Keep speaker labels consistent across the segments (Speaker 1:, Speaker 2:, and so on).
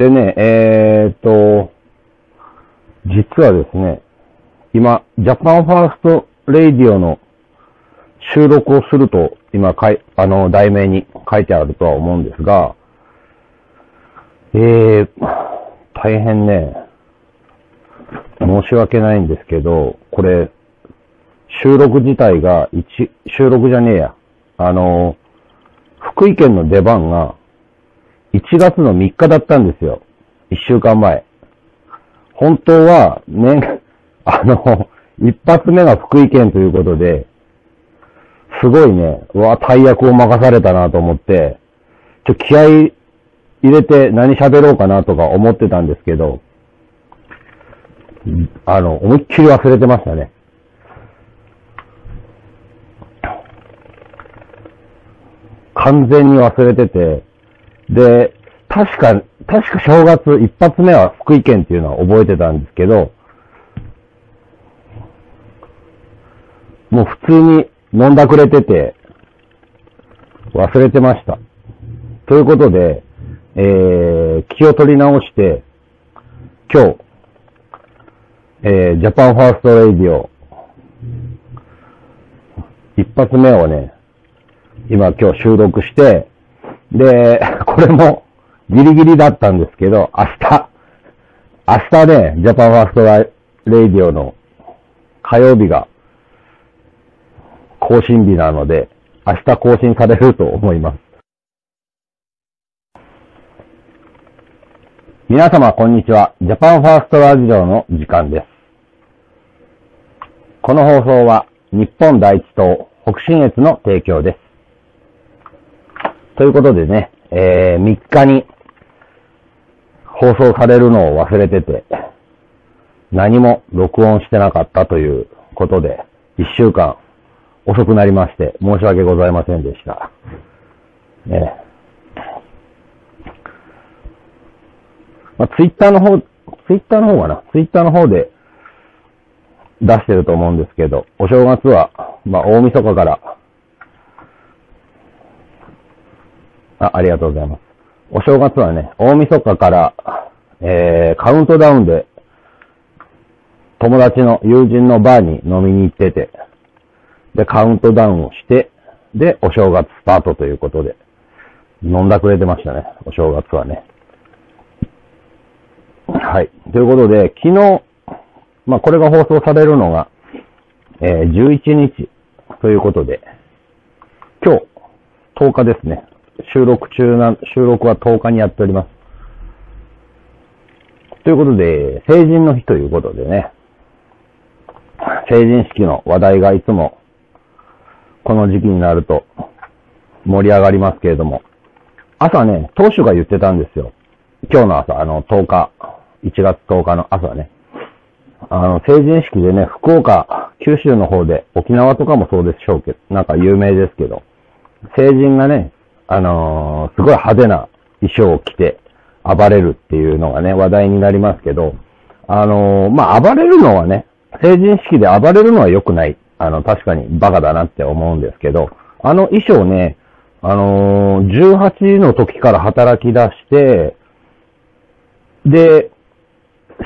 Speaker 1: でね、えーっと、実はですね、今、 Japan First Radio の収録をすると、今かい、あの、題名に書いてあるとは思うんですが、えー、大変ね、申し訳ないんですけど、これ、収録自体が、一、収録じゃねえや。あの、福井県の出番が、1月の3日だったんですよ。1週間前。本当は、ね、あの、一発目が福井県ということで、すごいね、うわ、大役を任されたなと思って、ちょ、気合入れて何喋ろうかなとか思ってたんですけど、あの、思いっきり忘れてましたね。完全に忘れてて、で、確か、確か正月一発目は福井県っていうのは覚えてたんですけど、もう普通に飲んだくれてて、忘れてました。ということで、えー、気を取り直して、今日、えー、 Japan First Radio、一発目をね、今今日収録して、で、これもギリギリだったんですけど、明日、明日ね、 Japan First Radio の火曜日が更新日なので、明日更新されると思います。皆様、こんにちは。ジャパンファーストラジオの時間です。この放送は、日本第一党北信越の提供です。ということでね、えー、3日に放送されるのを忘れてて、何も録音してなかったということで、1週間遅くなりまして、申し訳ございませんでした。ねまあ、ツイッターの方、ツイッターの方かなツイッターの方で出してると思うんですけど、お正月は、まあ、大晦日から、あ、ありがとうございます。お正月はね、大晦日から、えー、カウントダウンで、友達の友人のバーに飲みに行ってて、で、カウントダウンをして、で、お正月スタートということで、飲んだくれてましたね、お正月はね。はい。ということで、昨日、まあ、これが放送されるのが、えー、11日ということで、今日、10日ですね。収録中な、収録は10日にやっております。ということで、成人の日ということでね、成人式の話題がいつも、この時期になると盛り上がりますけれども、朝ね、当主が言ってたんですよ。今日の朝、あの、10日、1月10日の朝ね。あの、成人式でね、福岡、九州の方で、沖縄とかもそうでしょうけど、なんか有名ですけど、成人がね、あのーすごい派手な衣装を着て暴れるっていうのがね、話題になりますけど、あのーまあ、暴れるのはね、成人式で暴れるのは良くない。あの、確かにバカだなって思うんですけど、あの衣装ね、あのー18の時から働き出して、で、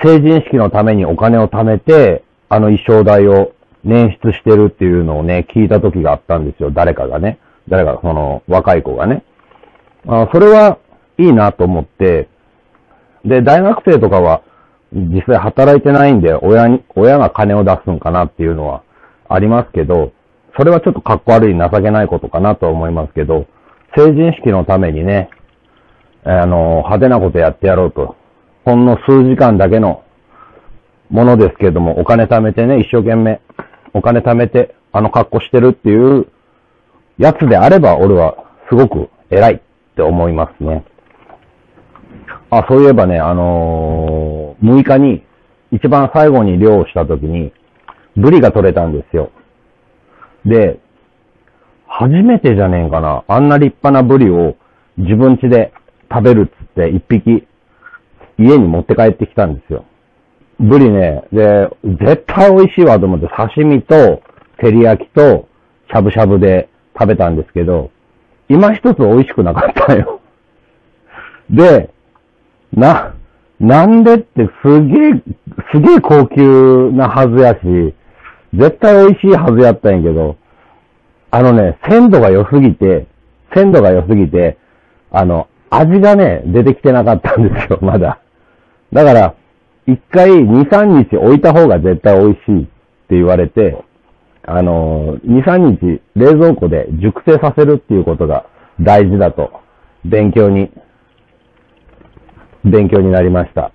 Speaker 1: 成人式のためにお金を貯めて、あの衣装代を捻出してるっていうのをね、聞いた時があったんですよ。誰かがね。誰か、その、若い子がね。あそれはいいなと思って、で、大学生とかは、実際働いてないんで、親に、親が金を出すんかなっていうのはありますけど、それはちょっとかっこ悪い情けないことかなと思いますけど、成人式のためにね、あの、派手なことやってやろうと。ほんの数時間だけのものですけども、お金貯めてね、一生懸命、お金貯めて、あの格好してるっていうやつであれば、俺はすごく偉いって思いますね。あ、そういえばね、あのー、6日に、一番最後に漁をした時に、ブリが取れたんですよ。で、初めてじゃねえかな。あんな立派なブリを自分家で食べるっつって一匹家に持って帰ってきたんですよ。ブリね、で、絶対美味しいわと思って刺身と、照り焼きと、しゃぶしゃぶで食べたんですけど、今一つ美味しくなかったよ。で、な、なんでってすげえ、すげえ高級なはずやし、絶対美味しいはずやったんやけど、あのね、鮮度が良すぎて、鮮度が良すぎて、あの、味がね、出てきてなかったんですよ、まだ。だから、一回2、3日置いた方が絶対美味しいって言われて、あの、2、3日冷蔵庫で熟成させるっていうことが大事だと、勉強に、勉強になりました。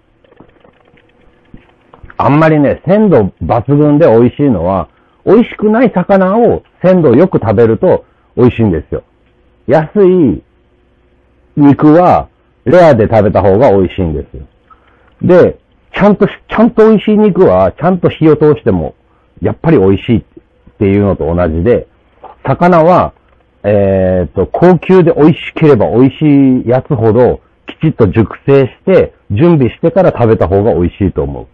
Speaker 1: あんまりね、鮮度抜群で美味しいのは、美味しくない魚を鮮度よく食べると美味しいんですよ。安い肉はレアで食べた方が美味しいんですよ。で、ちゃんと、ちゃんと美味しい肉は、ちゃんと火を通しても、やっぱり美味しいっていうのと同じで、魚は、えっ、ー、と、高級で美味しければ美味しいやつほど、きちっと熟成して、準備してから食べた方が美味しいと思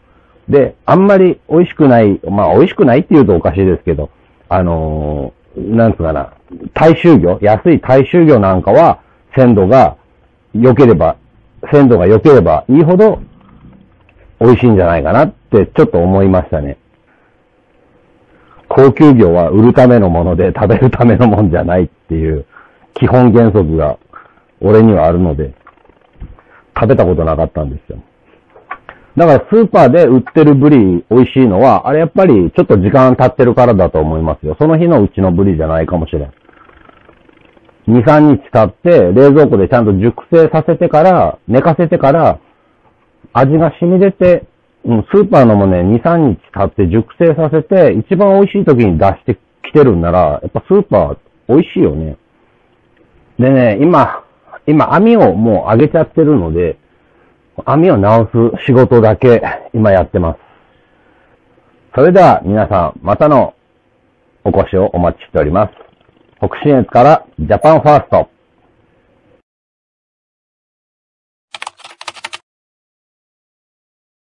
Speaker 1: う。で、あんまり美味しくない、まあ美味しくないって言うとおかしいですけど、あのー、なんつうかな、大衆魚、安い大衆魚なんかは、鮮度が良ければ、鮮度が良ければいいほど美味しいんじゃないかなってちょっと思いましたね。高級魚は売るためのもので食べるためのもんじゃないっていう基本原則が俺にはあるので、食べたことなかったんですよ。だからスーパーで売ってるブリ美味しいのは、あれやっぱりちょっと時間経ってるからだと思いますよ。その日のうちのブリじゃないかもしれん。2、3日経って冷蔵庫でちゃんと熟成させてから、寝かせてから、味が染み出て、うん、スーパーのもね、2、3日経って熟成させて、一番美味しい時に出してきてるんなら、やっぱスーパー美味しいよね。でね、今、今網をもう上げちゃってるので、網を直す仕事だけ今やってます。それでは皆さん、またのお越しをお待ちしております。北信越からジャパンファースト。